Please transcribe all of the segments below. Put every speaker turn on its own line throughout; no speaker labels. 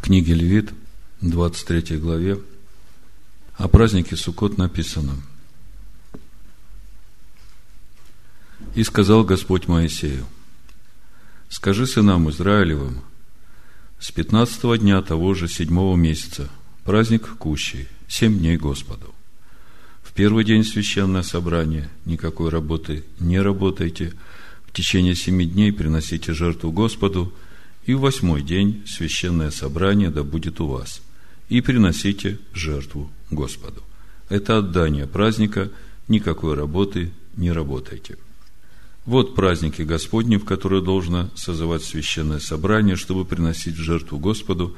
В книге Левит, 23 главе, о празднике Суккот написано. «И сказал Господь Моисею, скажи сынам Израилевым, с пятнадцатого дня того же седьмого месяца, праздник Кущий, семь дней Господу. В первый день священное собрание, никакой работы не работайте, в течение семи дней приносите жертву Господу, и в восьмой день священное собрание да будет у вас, и приносите жертву Господу. Это отдание праздника, никакой работы не работайте. Вот праздники Господни, в которые должно созывать священное собрание, чтобы приносить жертву Господу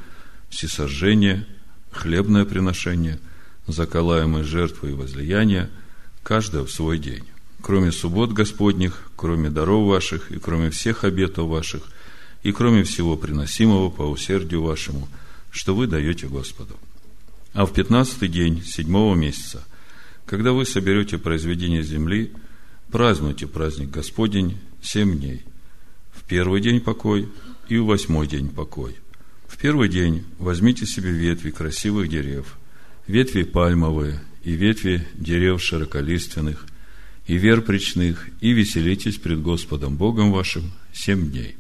всесожжение, хлебное приношение, заколаемые жертвы и возлияния, каждое в свой день. Кроме суббот Господних, кроме даров ваших и кроме всех обетов ваших, и кроме всего приносимого по усердию вашему, что вы даете Господу. А в пятнадцатый день седьмого месяца, когда вы соберете произведение земли, празднуйте праздник Господень семь дней. В первый день покой и в восьмой день покой. В первый день возьмите себе ветви красивых дерев, ветви пальмовые и ветви дерев широколиственных, и верпричных, и веселитесь пред Господом Богом вашим семь дней.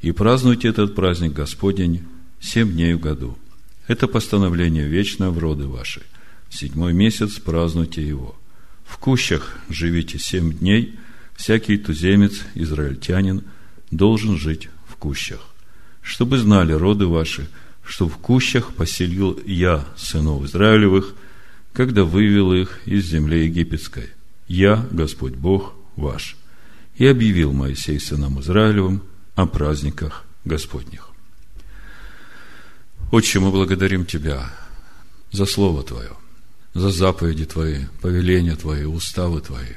И празднуйте этот праздник Господень семь дней в году – это постановление вечно в роды ваши. В седьмой месяц празднуйте его. В кущах живите семь дней. Всякий туземец, израильтянин, должен жить в кущах. Чтобы знали роды ваши, что в кущах поселил я сынов Израилевых, когда вывел их из земли египетской. Я, Господь Бог ваш. И объявил Моисей сынам Израилевым о праздниках Господних. Отче, мы благодарим Тебя за Слово Твое, за заповеди Твои, повеления Твои, уставы Твои,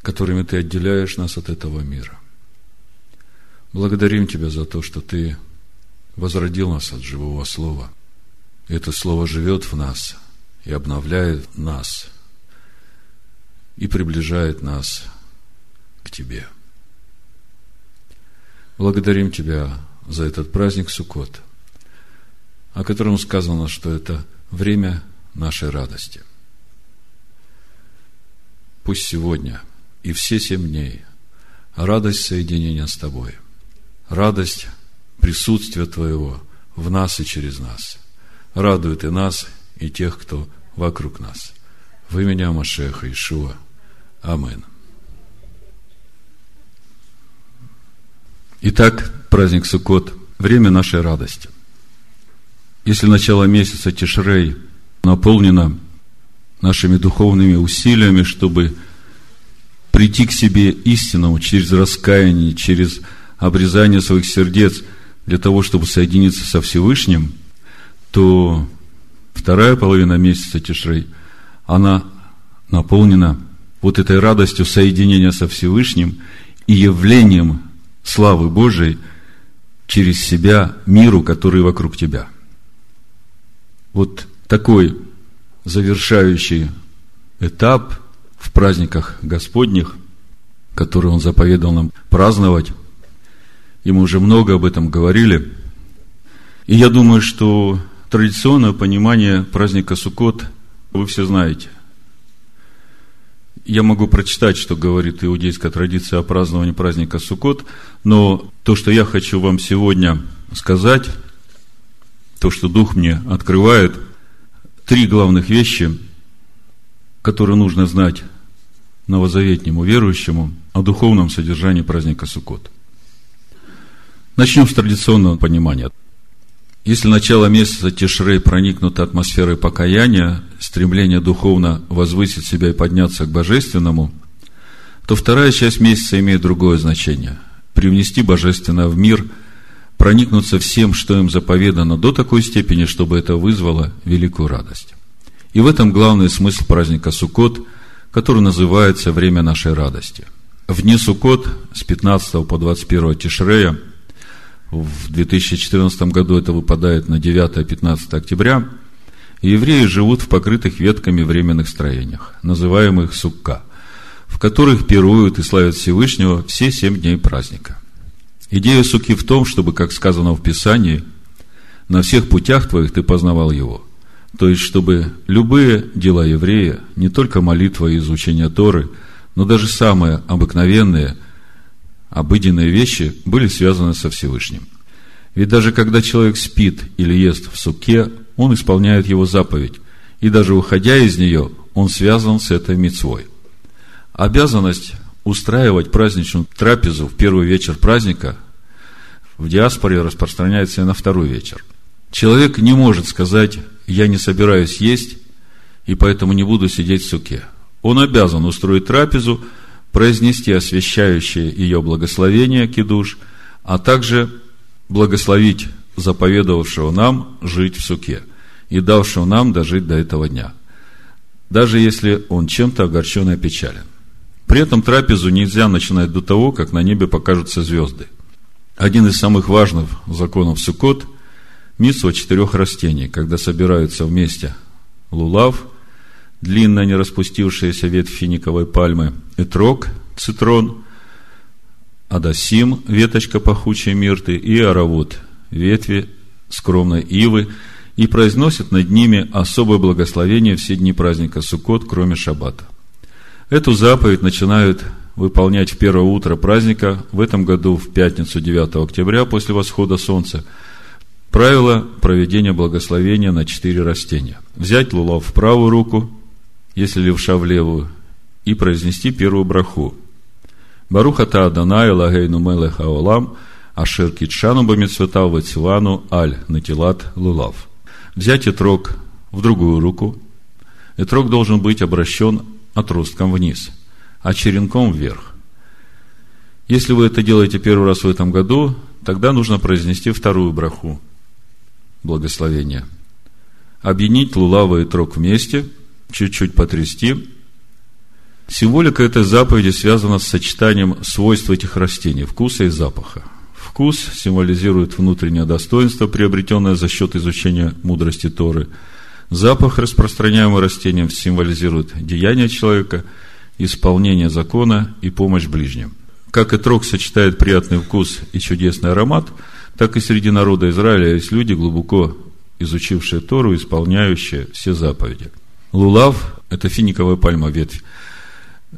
которыми Ты отделяешь нас от этого мира. Благодарим Тебя за то, что Ты возродил нас от живого Слова. И это Слово живет в нас и обновляет нас, и приближает нас к Тебе. Благодарим Тебя за этот праздник Суккот – о котором сказано, что это время нашей радости. Пусть сегодня и все семь дней радость соединения с Тобой, радость присутствия Твоего в нас и через нас, радует и нас, и тех, кто вокруг нас. В имени Машеха Ишуа. Амин. Итак, праздник Суккот – время нашей радости. Если начало месяца Тишрей наполнено нашими духовными усилиями, чтобы прийти к себе истинному через раскаяние, через обрезание своих сердец для того, чтобы соединиться со Всевышним, то вторая половина месяца Тишрей, она наполнена вот этой радостью соединения со Всевышним и явлением славы Божией через себя миру, который вокруг тебя – вот такой завершающий этап в праздниках Господних, который Он заповедал нам праздновать. И мы уже много об этом говорили. И я думаю, что традиционное понимание праздника Суккот вы все знаете. Я могу прочитать, что говорит иудейская традиция о праздновании праздника Суккот, но то, что я хочу вам сегодня сказать, то, что Дух мне открывает, три главных вещи, которые нужно знать новозаветнему верующему о духовном содержании праздника Суккот. Начнем с традиционного понимания. Если начало месяца Тишрей проникнуто атмосферой покаяния, стремление духовно возвысить себя и подняться к божественному, то вторая часть месяца имеет другое значение – привнести божественное в мир – проникнуться всем, что им заповедано, до такой степени, чтобы это вызвало великую радость. И в этом главный смысл праздника Суккот, который называется «Время нашей радости». В дни Суккот с 15 по 21 Тишрея, в 2014 году это выпадает на 9-15 октября, евреи живут в покрытых ветками временных строениях, называемых Сукка, в которых пируют и славят Всевышнего все семь дней праздника – Идея суки в том, чтобы, как сказано в Писании, на всех путях твоих ты познавал его. То есть, чтобы любые дела еврея, не только молитва и изучение Торы, но даже самые обыкновенные, обыденные вещи были связаны со Всевышним. Ведь даже когда человек спит или ест в суке, он исполняет его заповедь, и даже уходя из нее, он связан с этой мецвой. Обязанность устраивать праздничную трапезу в первый вечер праздника в диаспоре распространяется и на второй вечер. Человек не может сказать, я не собираюсь есть, и поэтому не буду сидеть в суке. Он обязан устроить трапезу, произнести освящающее ее благословение, кидуш, а также благословить заповедовавшего нам жить в суке и давшего нам дожить до этого дня, даже если он чем-то огорчен и опечален. При этом трапезу нельзя начинать до того, как на небе покажутся звезды. Один из самых важных законов Суккот – митсва четырех растений, когда собираются вместе лулав, длинная не распустившаяся ветвь финиковой пальмы, этрог, цитрон, адасим, веточка пахучей мирты, и аравод, ветви скромной ивы, и произносят над ними особое благословение все дни праздника Суккот, кроме Шаббата. Эту заповедь начинают выполнять в первое утро праздника, в этом году в пятницу 9 октября после восхода солнца, правило проведения благословения на четыре растения. Взять лулав в правую руку, если левша в левую, и произнести первую браху. Барухата Адонай Лагейну Мелеха Олам Ашер Китшану Бамитсвета Ватсилану Аль Натилат Лулав. Взять этрог в другую руку. Этрог должен быть обращен отростком вниз, а черенком вверх. Если вы это делаете первый раз в этом году, тогда нужно произнести вторую браху благословения. Объединить лулава и трог вместе, чуть-чуть потрясти. Символика этой заповеди связана с сочетанием свойств этих растений, вкуса и запаха. Вкус символизирует внутреннее достоинство, приобретенное за счет изучения мудрости Торы – Запах, распространяемый растением, символизирует деяние человека, исполнение закона и помощь ближним. Как и трог сочетает приятный вкус и чудесный аромат, так и среди народа Израиля есть люди, глубоко изучившие Тору, исполняющие все заповеди. Лулав – это финиковая пальма ветвь.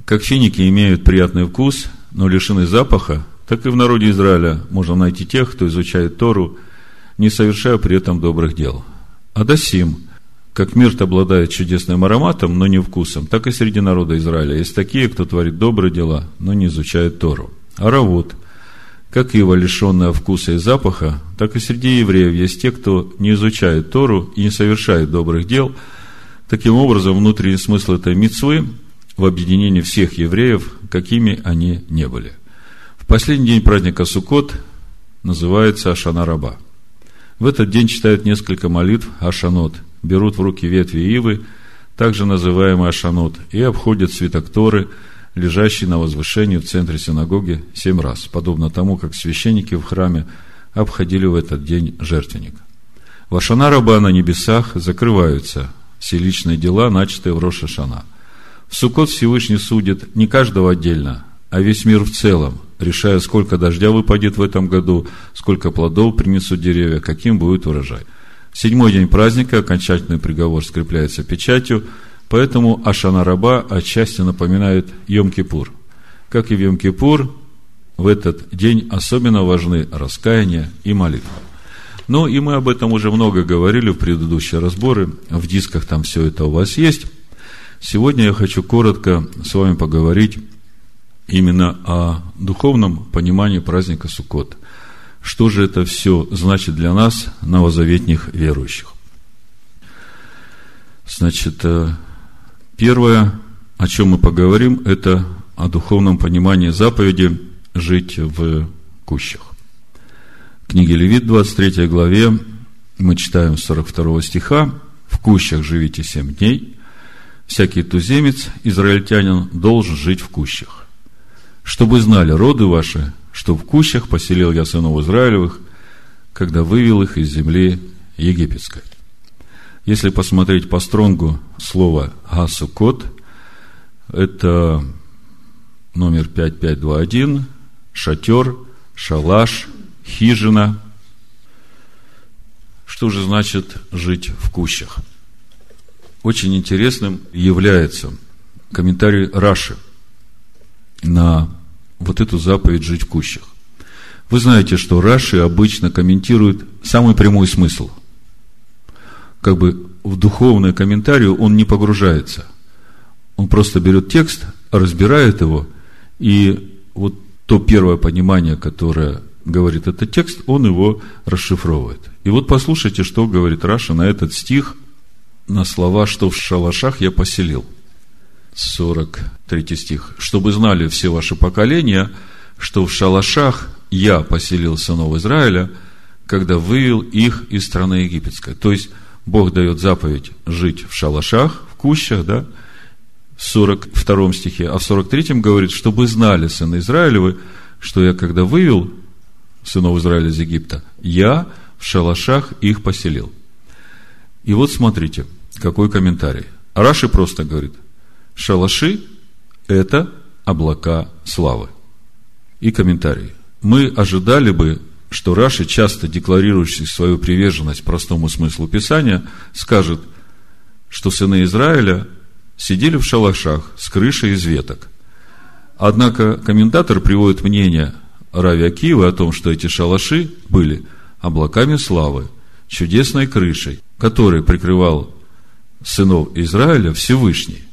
Как финики имеют приятный вкус, но лишены запаха, так и в народе Израиля можно найти тех, кто изучает Тору, не совершая при этом добрых дел. Адасим как мирт обладает чудесным ароматом, но не вкусом, так и среди народа Израиля есть такие, кто творит добрые дела, но не изучает Тору. Аравут, как ива, лишенная вкуса и запаха, так и среди евреев есть те, кто не изучает Тору и не совершает добрых дел. Таким образом, внутренний смысл этой митцвы в объединении всех евреев, какими они не были. В последний день праздника Суккот называется Ашана Раба. В этот день читают несколько молитв Ашанот – берут в руки ветви ивы, также называемые ашанот, и обходят святокторы, лежащие на возвышении в центре синагоги, семь раз, подобно тому, как священники в храме обходили в этот день жертвенник. В Ашана Раба на небесах закрываются все личные дела, начатые в Рошашана. В Суккот Всевышний судит не каждого отдельно, а весь мир в целом, решая, сколько дождя выпадет в этом году, сколько плодов принесут деревья, каким будет урожай – седьмой день праздника окончательный приговор скрепляется печатью, поэтому Ашана Раба отчасти напоминает Йом-Кипур. Как и в Йом-Кипур, в этот день особенно важны раскаяние и молитва. Ну, и мы об этом уже много говорили в предыдущие разборы, в дисках там все это у вас есть. Сегодня я хочу коротко с вами поговорить именно о духовном понимании праздника Суккот – что же это все значит для нас, новозаветних верующих. Значит, э, первое, о чем мы поговорим, это о духовном понимании заповеди жить в кущах. Книге Левит, 23 главе, мы читаем 42 стиха, «В кущах живите семь дней, всякий туземец, израильтянин, должен жить в кущах, чтобы знали роды ваши, что в кущах поселил я сынов Израилевых, когда вывел их из земли египетской. Если посмотреть по стронгу слово «гасукот», это номер 5521, шатер, шалаш, хижина. Что же значит жить в кущах? Очень интересным является комментарий Раши на вот эту заповедь жить в кущах. Вы знаете, что Раши обычно комментирует самый прямой смысл. Как бы в духовный комментарий он не погружается. Он просто берет текст, разбирает его, и вот то первое понимание, которое говорит этот текст, он его расшифровывает. И вот послушайте, что говорит Раша на этот стих, на слова, что в шалашах я поселил. 43 стих. «Чтобы знали все ваши поколения, что в шалашах я поселил сынов Израиля, когда вывел их из страны египетской». То есть, Бог дает заповедь жить в шалашах, в кущах, да, в 42 стихе, а в 43 говорит, чтобы знали сыны Израилевы, что я когда вывел сынов Израиля из Египта, я в шалашах их поселил. И вот смотрите, какой комментарий. Раши просто говорит, шалаши – это облака славы. И комментарий. Мы ожидали бы, что Раши, часто декларирующий свою приверженность простому смыслу Писания, скажет, что сыны Израиля сидели в шалашах с крышей из веток. Однако комментатор приводит мнение Рави Акиева о том, что эти шалаши были облаками славы, чудесной крышей, который прикрывал сынов Израиля Всевышний.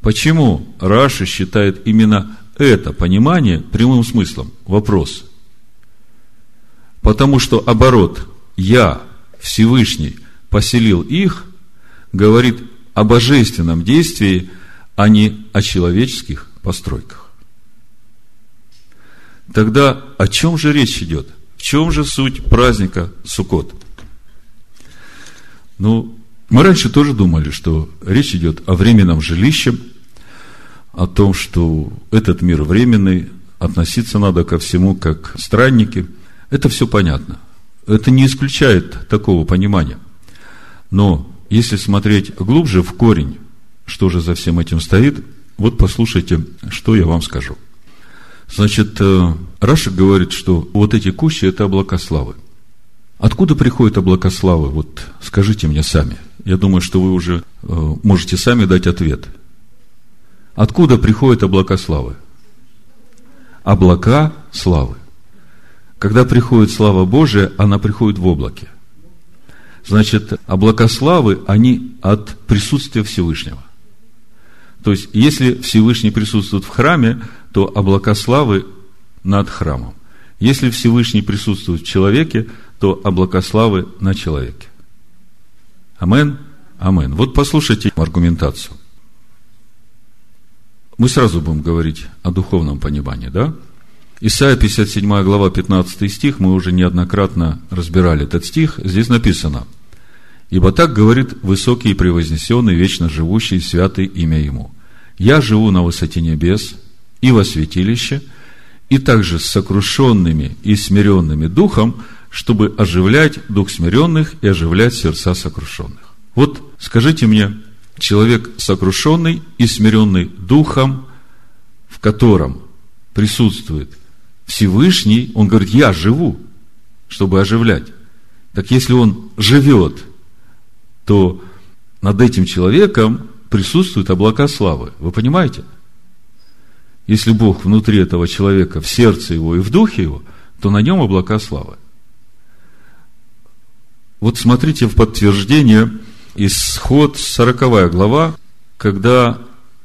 Почему Раши считает именно это понимание прямым смыслом? Вопрос. Потому что оборот «я, Всевышний, поселил их» говорит о божественном действии, а не о человеческих постройках. Тогда о чем же речь идет? В чем же суть праздника Суккот? Ну, мы раньше тоже думали, что речь идет о временном жилище, о том, что этот мир временный, относиться надо ко всему как странники. Это все понятно. Это не исключает такого понимания. Но если смотреть глубже в корень, что же за всем этим стоит, вот послушайте, что я вам скажу. Значит, э, Раша говорит, что вот эти кущи – это облака славы. Откуда приходят облака славы? Вот скажите мне сами. Я думаю, что вы уже э, можете сами дать ответ. Откуда приходят облака славы? Облака славы. Когда приходит слава Божия, она приходит в облаке. Значит, облака славы, они от присутствия Всевышнего. То есть, если Всевышний присутствует в храме, то облака славы над храмом. Если Всевышний присутствует в человеке, то облака славы на человеке. Амен? Амен. Вот послушайте аргументацию. Мы сразу будем говорить о духовном понимании, да? Исайя 57 глава 15 стих, мы уже неоднократно разбирали этот стих. Здесь написано – Ибо так говорит высокий и превознесенный, вечно живущий, святый имя Ему. Я живу на высоте небес и во святилище, и также с сокрушенными и смиренными духом, чтобы оживлять дух смиренных и оживлять сердца сокрушенных. Вот скажите мне, человек сокрушенный и смиренный духом, в котором присутствует Всевышний, он говорит, я живу, чтобы оживлять. Так если он живет то над этим человеком присутствуют облака славы. Вы понимаете? Если Бог внутри этого человека, в сердце его и в духе его, то на нем облака славы. Вот смотрите в подтверждение исход 40 глава, когда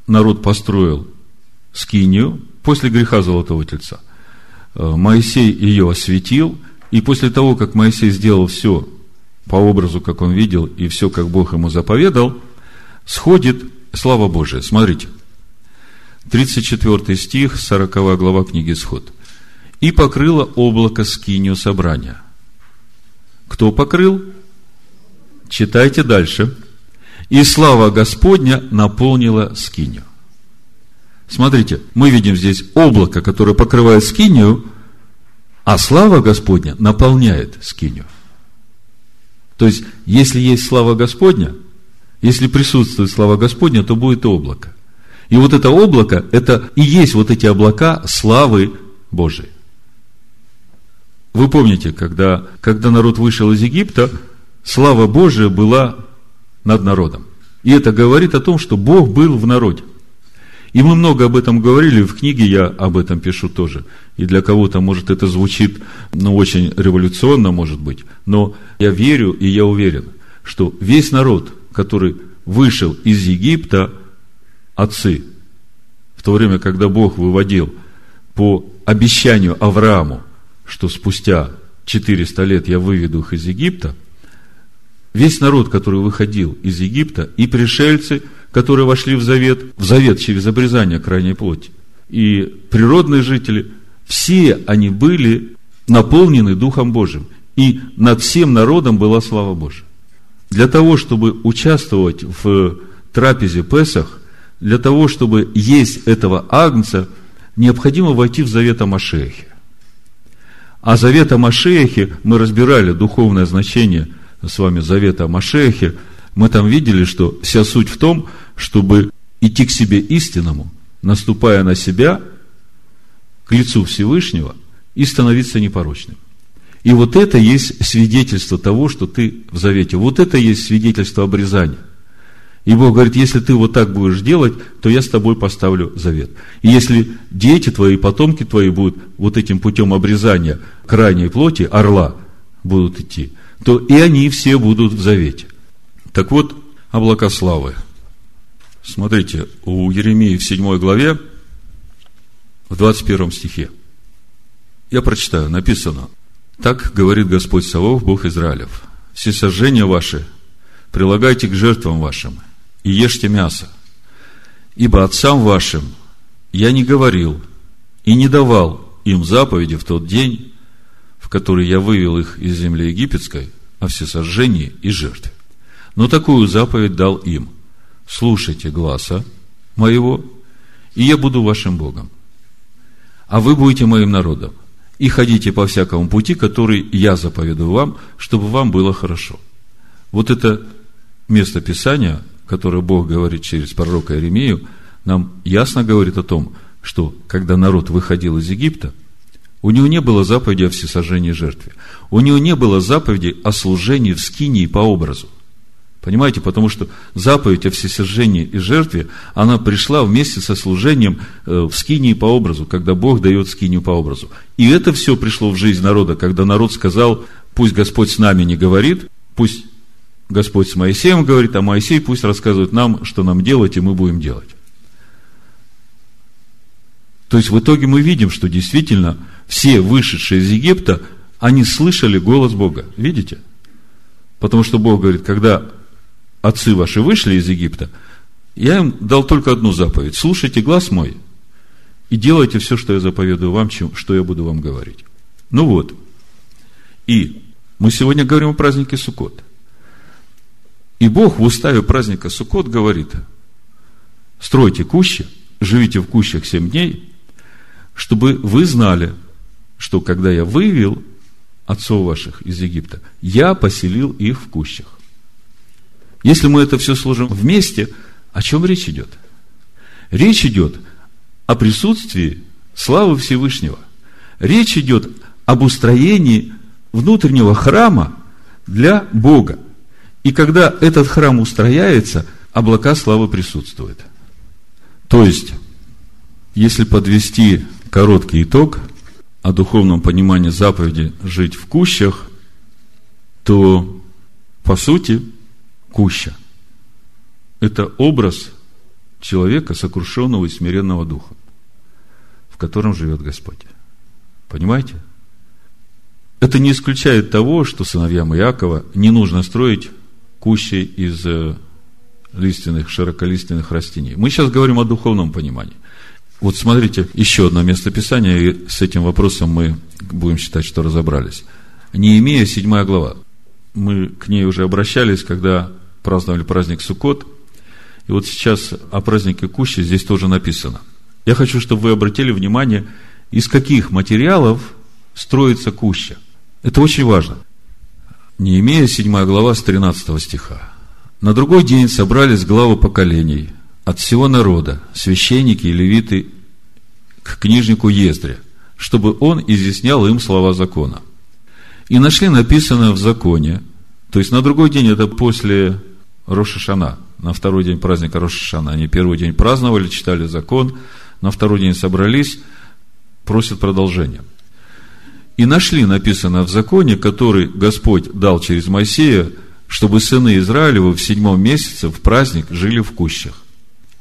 народ построил скинию после греха Золотого Тельца. Э, Моисей ее осветил, и после того, как Моисей сделал все по образу, как он видел, и все, как Бог ему заповедал, сходит слава Божия. Смотрите, 34 стих, 40 глава книги Сход. «И покрыло облако скинию собрания». Кто покрыл? Читайте дальше. «И слава Господня наполнила скинию». Смотрите, мы видим здесь облако, которое покрывает скинию, а слава Господня наполняет скинию. То есть, если есть слава Господня, если присутствует слава Господня, то будет облако. И вот это облако, это и есть вот эти облака славы Божией. Вы помните, когда, когда народ вышел из Египта, слава Божия была над народом. И это говорит о том, что Бог был в народе. И мы много об этом говорили, в книге я об этом пишу тоже. И для кого-то, может, это звучит, ну, очень революционно, может быть. Но я верю и я уверен, что весь народ, который вышел из Египта, отцы, в то время, когда Бог выводил по обещанию Аврааму, что спустя 400 лет я выведу их из Египта, весь народ, который выходил из Египта, и пришельцы – которые вошли в завет, в завет через обрезание крайней плоти, и природные жители, все они были наполнены Духом Божьим. И над всем народом была слава Божья. Для того, чтобы участвовать в трапезе Песах, для того, чтобы есть этого агнца, необходимо войти в завет о Машехе. А завет о Машехе, мы разбирали духовное значение с вами завета о Машехе, мы там видели, что вся суть в том, чтобы идти к себе истинному, наступая на себя, к лицу Всевышнего и становиться непорочным. И вот это есть свидетельство того, что ты в завете. Вот это есть свидетельство обрезания. И Бог говорит, если ты вот так будешь делать, то я с тобой поставлю завет. И если дети твои, потомки твои будут вот этим путем обрезания крайней плоти, орла, будут идти, то и они все будут в завете. Так вот, облака славы – Смотрите, у Еремии в 7 главе, в 21 стихе. Я прочитаю, написано. Так говорит Господь Савов, Бог Израилев. Все сожжения ваши прилагайте к жертвам вашим и ешьте мясо. Ибо отцам вашим я не говорил и не давал им заповеди в тот день, в который я вывел их из земли египетской, о всесожжении и жертве. Но такую заповедь дал им – слушайте гласа моего, и я буду вашим Богом. А вы будете моим народом. И ходите по всякому пути, который я заповедую вам, чтобы вам было хорошо. Вот это место Писания, которое Бог говорит через пророка Иеремию, нам ясно говорит о том, что когда народ выходил из Египта, у него не было заповеди о всесожжении жертве. У него не было заповеди о служении в скинии по образу – Понимаете, потому что заповедь о всесожжении и жертве, она пришла вместе со служением э, в скинии по образу, когда Бог дает скинию по образу. И это все пришло в жизнь народа, когда народ сказал, пусть Господь с нами не говорит, пусть Господь с Моисеем говорит, а Моисей пусть рассказывает нам, что нам делать, и мы будем делать. То есть в итоге мы видим, что действительно все вышедшие из Египта, они слышали голос Бога. Видите? Потому что Бог говорит, когда отцы ваши вышли из Египта, я им дал только одну заповедь. Слушайте глаз мой и делайте все, что я заповедую вам, что я буду вам говорить. Ну вот. И мы сегодня говорим о празднике Суккот. И Бог в уставе праздника Суккот говорит, стройте кущи, живите в кущах семь дней, чтобы вы знали, что когда я вывел отцов ваших из Египта, я поселил их в кущах. Если мы это все сложим вместе, о чем речь идет? Речь идет о присутствии славы Всевышнего. Речь идет об устроении внутреннего храма для Бога. И когда этот храм устрояется, облака славы присутствуют. То есть, если подвести короткий итог о духовном понимании заповеди жить в кущах, то, по сути, куща. Это образ человека, сокрушенного и смиренного духа, в котором живет Господь. Понимаете? Это не исключает того, что сыновьям Иакова не нужно строить кущи из э, лиственных, широколиственных растений. Мы сейчас говорим о духовном понимании. Вот смотрите, еще одно место Писания, и с этим вопросом мы будем считать, что разобрались. Неемия, седьмая глава. Мы к ней уже обращались, когда праздновали праздник Суккот. И вот сейчас о празднике Кущи здесь тоже написано. Я хочу, чтобы вы обратили внимание, из каких материалов строится Куща. Это очень важно. Не имея 7 глава с 13 стиха. На другой день собрались главы поколений от всего народа, священники и левиты к книжнику Ездре, чтобы он изъяснял им слова закона. И нашли написано в законе, то есть на другой день, это после Рошашана, на второй день праздника Рошашана. Они первый день праздновали, читали закон, на второй день собрались, просят продолжения. И нашли написано в законе, который Господь дал через Моисея, чтобы сыны Израилевы в седьмом месяце в праздник жили в кущах.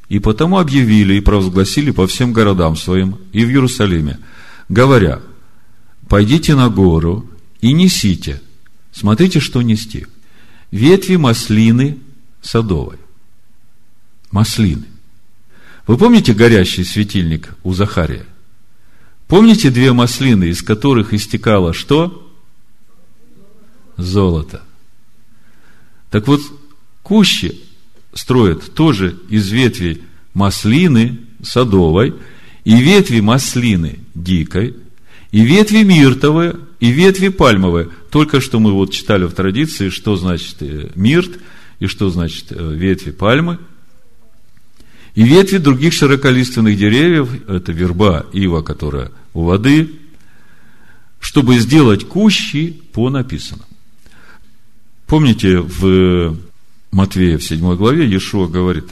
И потому объявили и провозгласили по всем городам своим и в Иерусалиме, говоря, пойдите на гору и несите, смотрите, что нести, ветви маслины садовой. Маслины. Вы помните горящий светильник у Захария? Помните две маслины, из которых истекало что? Золото. Так вот, кущи строят тоже из ветви маслины садовой, и ветви маслины дикой, и ветви миртовые, и ветви пальмовые. Только что мы вот читали в традиции, что значит э, мирт, и что значит э, ветви пальмы. И ветви других широколиственных деревьев, это верба, ива, которая у воды, чтобы сделать кущи по написанному. Помните, в Матвея в 7 главе Иешуа говорит,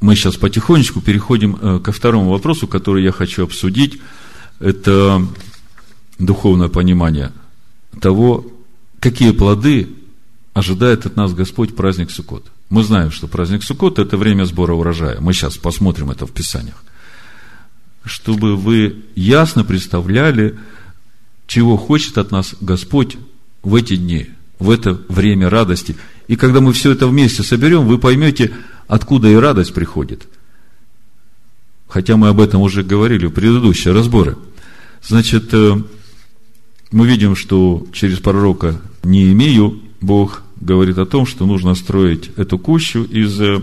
мы сейчас потихонечку переходим э, ко второму вопросу, который я хочу обсудить. Это духовное понимание того, какие плоды ожидает от нас Господь праздник Суккот. Мы знаем, что праздник Суккот – это время сбора урожая. Мы сейчас посмотрим это в Писаниях. Чтобы вы ясно представляли, чего хочет от нас Господь в эти дни, в это время радости – и когда мы все это вместе соберем, вы поймете, откуда и радость приходит. Хотя мы об этом уже говорили в предыдущие разборы. Значит, э, мы видим, что через пророка не имею Бог говорит о том, что нужно строить эту кущу из э,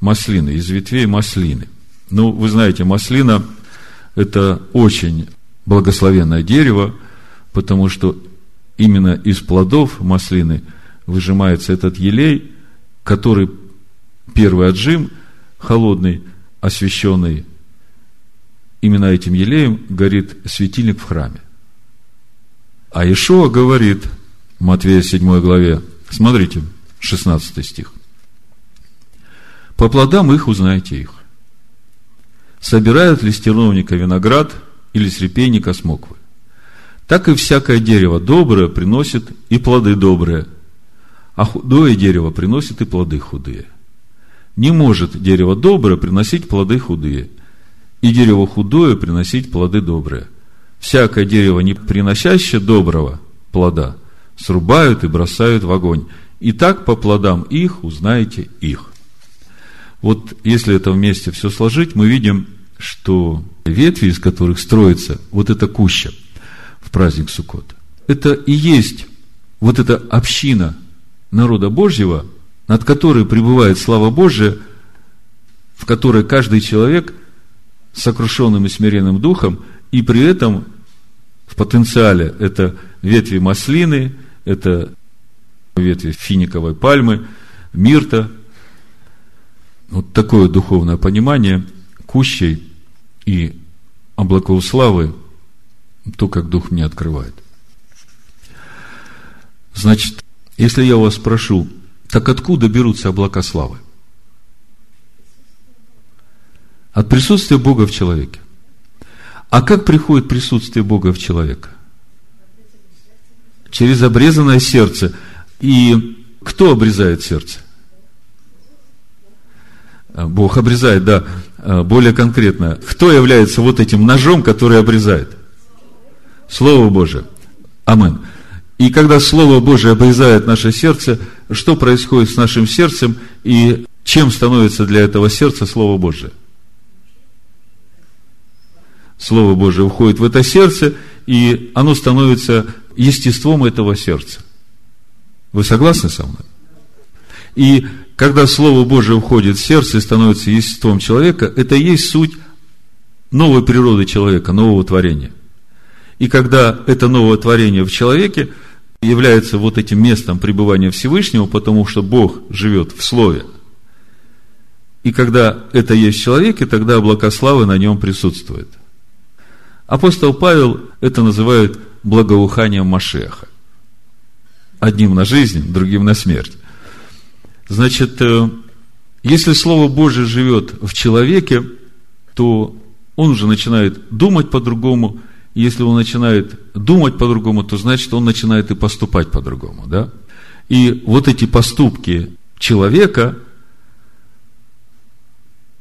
маслины, из ветвей маслины. Ну, вы знаете, маслина – это очень благословенное дерево, потому что именно из плодов маслины – выжимается этот елей, который первый отжим, холодный, освященный, именно этим елеем горит светильник в храме. А Ишуа говорит, Матвея 7 главе, смотрите, 16 стих. По плодам их узнаете их. Собирают ли стерновника виноград или с смоквы? Так и всякое дерево доброе приносит и плоды добрые – а худое дерево приносит и плоды худые. Не может дерево доброе приносить плоды худые, и дерево худое приносить плоды добрые. Всякое дерево, не приносящее доброго плода, срубают и бросают в огонь. И так по плодам их узнаете их. Вот если это вместе все сложить, мы видим, что ветви, из которых строится вот эта куща в праздник Суккот, это и есть вот эта община народа Божьего, над которой пребывает слава Божия, в которой каждый человек сокрушенным и смиренным духом, и при этом в потенциале это ветви маслины, это ветви финиковой пальмы, мирта. Вот такое духовное понимание кущей и облаков славы, то, как Дух мне открывает. Значит, если я вас спрошу, так откуда берутся облака славы? От присутствия Бога в человеке. А как приходит присутствие Бога в человека? Через обрезанное сердце. И кто обрезает сердце? А, Бог обрезает, да. А, более конкретно, кто является вот этим ножом, который обрезает? Слово Божие. Амин. И когда Слово Божие обрезает наше сердце, что происходит с нашим сердцем и чем становится для этого сердца Слово Божие? Слово Божие уходит в это сердце, и оно становится естеством этого сердца. Вы согласны со мной? И когда Слово Божие уходит в сердце и становится естеством человека, это и есть суть новой природы человека, нового творения. И когда это новое творение в человеке – является вот этим местом пребывания Всевышнего, потому что Бог живет в Слове. И когда это есть в человеке, тогда облака славы на нем присутствует. Апостол Павел это называет благоуханием Машеха. Одним на жизнь, другим на смерть. Значит, э, если Слово Божие живет в человеке, то он уже начинает думать по-другому. Если он начинает думать по-другому, то значит, он начинает и поступать по-другому. Да? И вот эти поступки человека,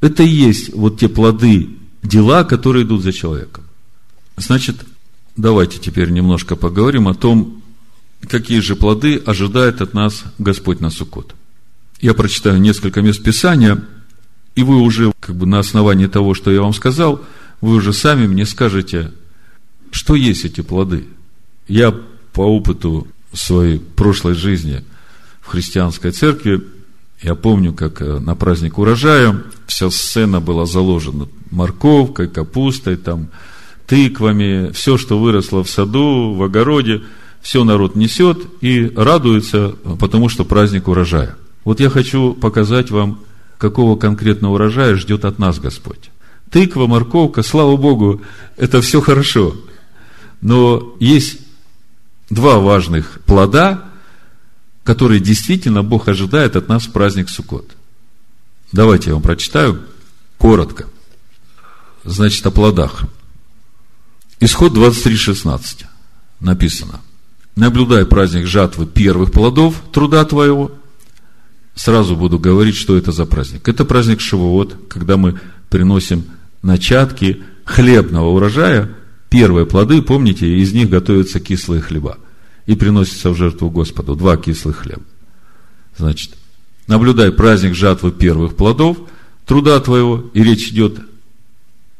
это и есть вот те плоды, дела, которые идут за человеком. Значит, давайте теперь немножко поговорим о том, какие же плоды ожидает от нас Господь на Суккот. Я прочитаю несколько мест Писания, и вы уже как бы на основании того, что я вам сказал, вы уже сами мне скажете, что есть эти плоды. Я по опыту своей прошлой жизни в христианской церкви, я помню, как э, на праздник урожая вся сцена была заложена морковкой, капустой, там, тыквами, все, что выросло в саду, в огороде, все народ несет и радуется, потому что праздник урожая. Вот я хочу показать вам, какого конкретного урожая ждет от нас Господь. Тыква, морковка, слава Богу, это все хорошо. Но есть два важных плода, которые действительно Бог ожидает от нас в праздник Суккот. Давайте я вам прочитаю коротко. Значит, о плодах. Исход 23.16 написано. Наблюдай праздник жатвы первых плодов труда твоего. Сразу буду говорить, что это за праздник. Это праздник Шивоот, когда мы приносим начатки хлебного урожая, первые плоды, помните, из них готовятся кислые хлеба. И приносятся в жертву Господу два кислых хлеба. Значит, наблюдай праздник жатвы первых плодов труда твоего, и речь идет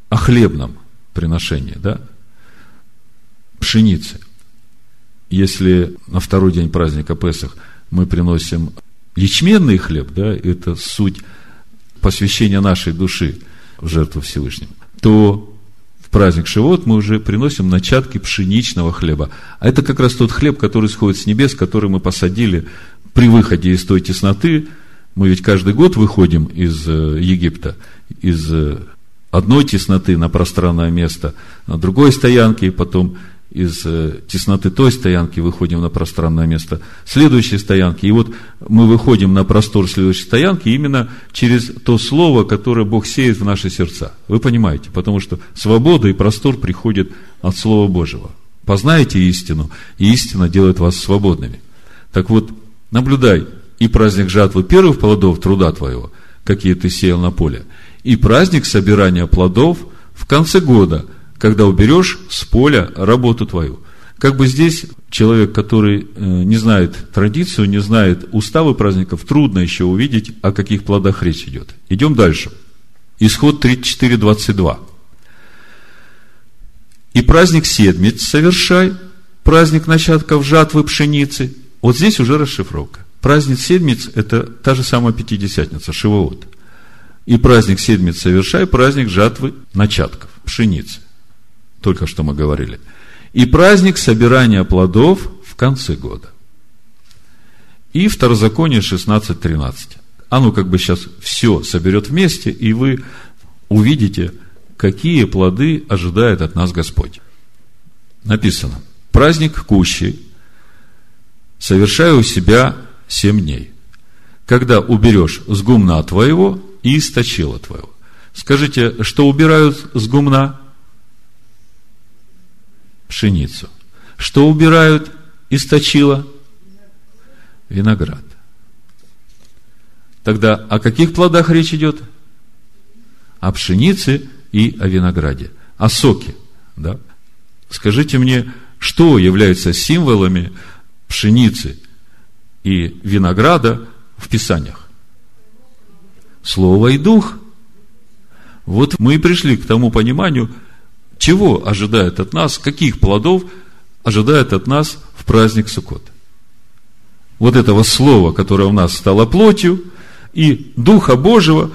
о хлебном приношении, да, пшеницы. Если на второй день праздника Песах мы приносим ячменный хлеб, да, это суть посвящения нашей души в жертву Всевышнему, то в праздник Шивот мы уже приносим начатки пшеничного хлеба. А это как раз тот хлеб, который сходит с небес, который мы посадили при выходе из той тесноты. Мы ведь каждый год выходим из э, Египта, из э, одной тесноты на пространное место, на другой стоянке, и потом из э, тесноты той стоянки выходим на пространное место следующей стоянки. И вот мы выходим на простор следующей стоянки именно через то слово, которое Бог сеет в наши сердца. Вы понимаете? Потому что свобода и простор приходят от Слова Божьего. Познаете истину, и истина делает вас свободными. Так вот, наблюдай и праздник жатвы первых плодов труда твоего, какие ты сеял на поле, и праздник собирания плодов в конце года – когда уберешь с поля работу твою. Как бы здесь человек, который э, не знает традицию, не знает уставы праздников, трудно еще увидеть, о каких плодах речь идет. Идем дальше. Исход 34, 22. И праздник седмиц совершай, праздник начатков жатвы пшеницы. Вот здесь уже расшифровка. Праздник седмиц – это та же самая Пятидесятница, Шивоот. И праздник седмиц совершай, праздник жатвы начатков, пшеницы. Только что мы говорили. И праздник собирания плодов в конце года. И Второзаконие 16.13. Оно как бы сейчас все соберет вместе, и вы увидите, какие плоды ожидает от нас Господь. Написано. Праздник кущи совершаю у себя семь дней, когда уберешь с гумна твоего и источила твоего. Скажите, что убирают с гумна? Пшеницу. Что убирают из точила? Виноград. Тогда о каких плодах речь идет? О пшенице и о винограде. О соке. Да? Скажите мне, что является символами пшеницы и винограда в Писаниях? Слово и дух. Вот мы и пришли к тому пониманию, чего ожидает от нас, каких плодов ожидает от нас в праздник Суккот. Вот этого слова, которое у нас стало плотью, и Духа Божьего,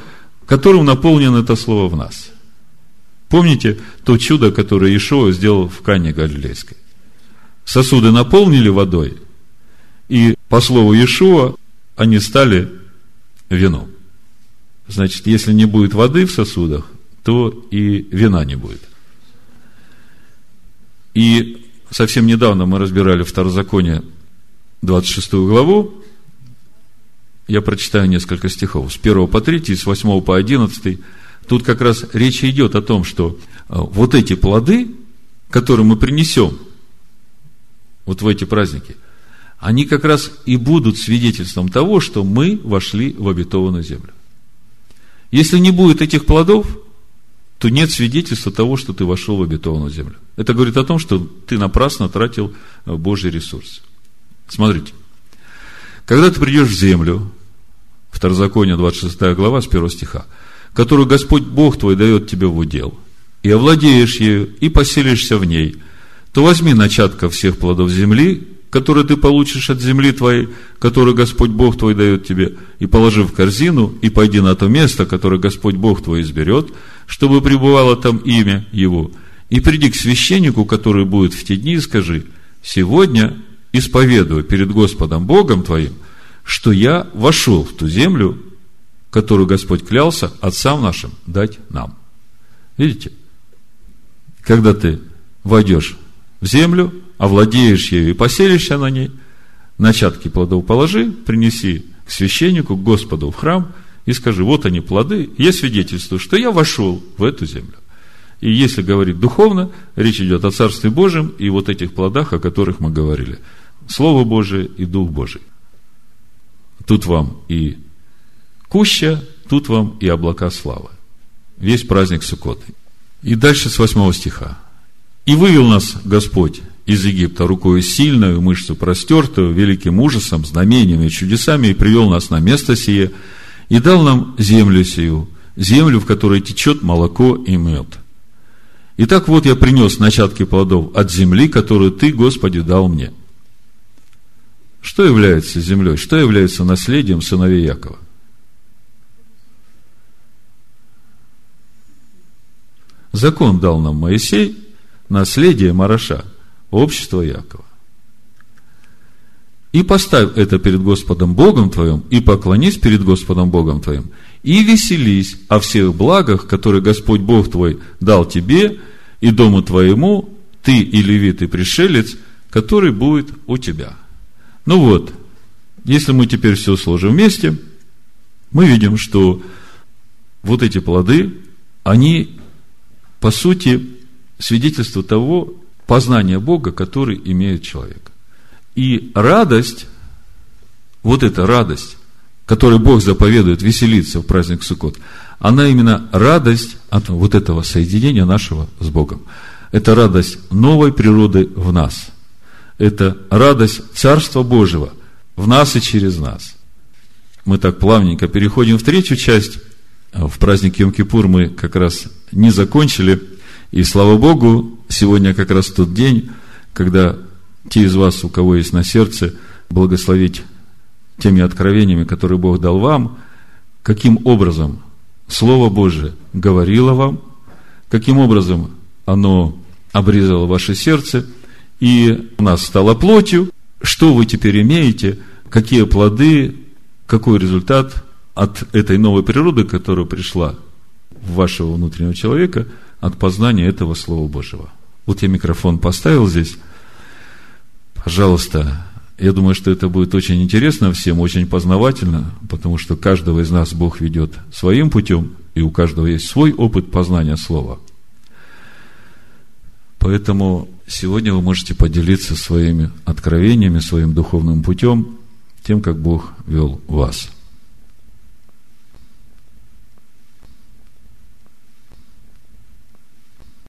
которым наполнено это слово в нас. Помните то чудо, которое Ишуа сделал в Кане Галилейской? Сосуды наполнили водой, и по слову Иешуа они стали вином. Значит, если не будет воды в сосудах, то и вина не будет. И совсем недавно мы разбирали Второзаконие 26 главу, я прочитаю несколько стихов. С 1 по 3, с 8 по 11. Тут как раз речь идет о том, что а, вот эти плоды, которые мы принесем вот в эти праздники, они как раз и будут свидетельством того, что мы вошли в обетованную землю. Если не будет этих плодов, то нет свидетельства того, что ты вошел в обетованную землю. Это говорит о том, что ты напрасно тратил а, Божий ресурс. Смотрите. Когда ты придешь в землю, Второзаконие, 26 глава, с 1 стиха, которую Господь Бог твой дает тебе в удел, и овладеешь ею, и поселишься в ней, то возьми начатка всех плодов земли, которые ты получишь от земли твоей, которую Господь Бог твой дает тебе, и положи в корзину, и пойди на то место, которое Господь Бог твой изберет, чтобы пребывало там имя Его, и приди к священнику, который будет в те дни, и скажи, сегодня исповедую перед Господом Богом твоим, что я вошел в ту землю, которую Господь клялся отцам нашим дать нам. Видите? Когда ты войдешь в землю, овладеешь ею и поселишься на ней, начатки плодов положи, принеси к священнику, к Господу в храм и скажи, вот они плоды, я свидетельствую, что я вошел в эту землю. И если говорить духовно, речь идет о Царстве Божьем и вот этих плодах, о которых мы говорили – Слово Божие и Дух Божий. Тут вам и куща, тут вам и облака славы. Весь праздник Суккоты. И дальше с 8 стиха. «И вывел нас Господь из Египта рукою сильную, мышцу простертую, великим ужасом, знамениями и чудесами, и привел нас на место сие, и дал нам землю сию, землю, в которой течет молоко и мед. Итак, вот я принес начатки плодов от земли, которую Ты, Господи, дал мне – что является землей? Что является наследием сыновей Якова? Закон дал нам Моисей, наследие Мараша, общество Якова. И поставь это перед Господом Богом твоим, и поклонись перед Господом Богом твоим, и веселись о всех благах, которые Господь Бог твой дал тебе и дому твоему, ты и левит и пришелец, который будет у тебя – ну вот, если мы теперь все сложим вместе, мы видим, что вот эти плоды, они, по сути, свидетельство того познания Бога, который имеет человек. И радость, вот эта радость, которой Бог заповедует веселиться в праздник Суккот, она именно радость от вот этого соединения нашего с Богом. Это радость новой природы в нас – это радость Царства Божьего в нас и через нас. Мы так плавненько переходим в третью часть. В праздник Йом-Кипур мы как раз не закончили. И слава Богу, сегодня как раз тот день, когда те из вас, у кого есть на сердце, благословить теми откровениями, которые Бог дал вам, каким образом Слово Божие говорило вам, каким образом оно обрезало ваше сердце – и у нас стало плотью. Что вы теперь имеете? Какие плоды? Какой результат от этой новой природы, которая пришла в вашего внутреннего человека, от познания этого Слова Божьего? Вот я микрофон поставил здесь. Пожалуйста, я думаю, что это будет очень интересно всем, очень познавательно, потому что каждого из нас Бог ведет своим путем, и у каждого есть свой опыт познания Слова. Поэтому сегодня вы можете поделиться своими откровениями, своим духовным путем, тем, как Бог вел вас.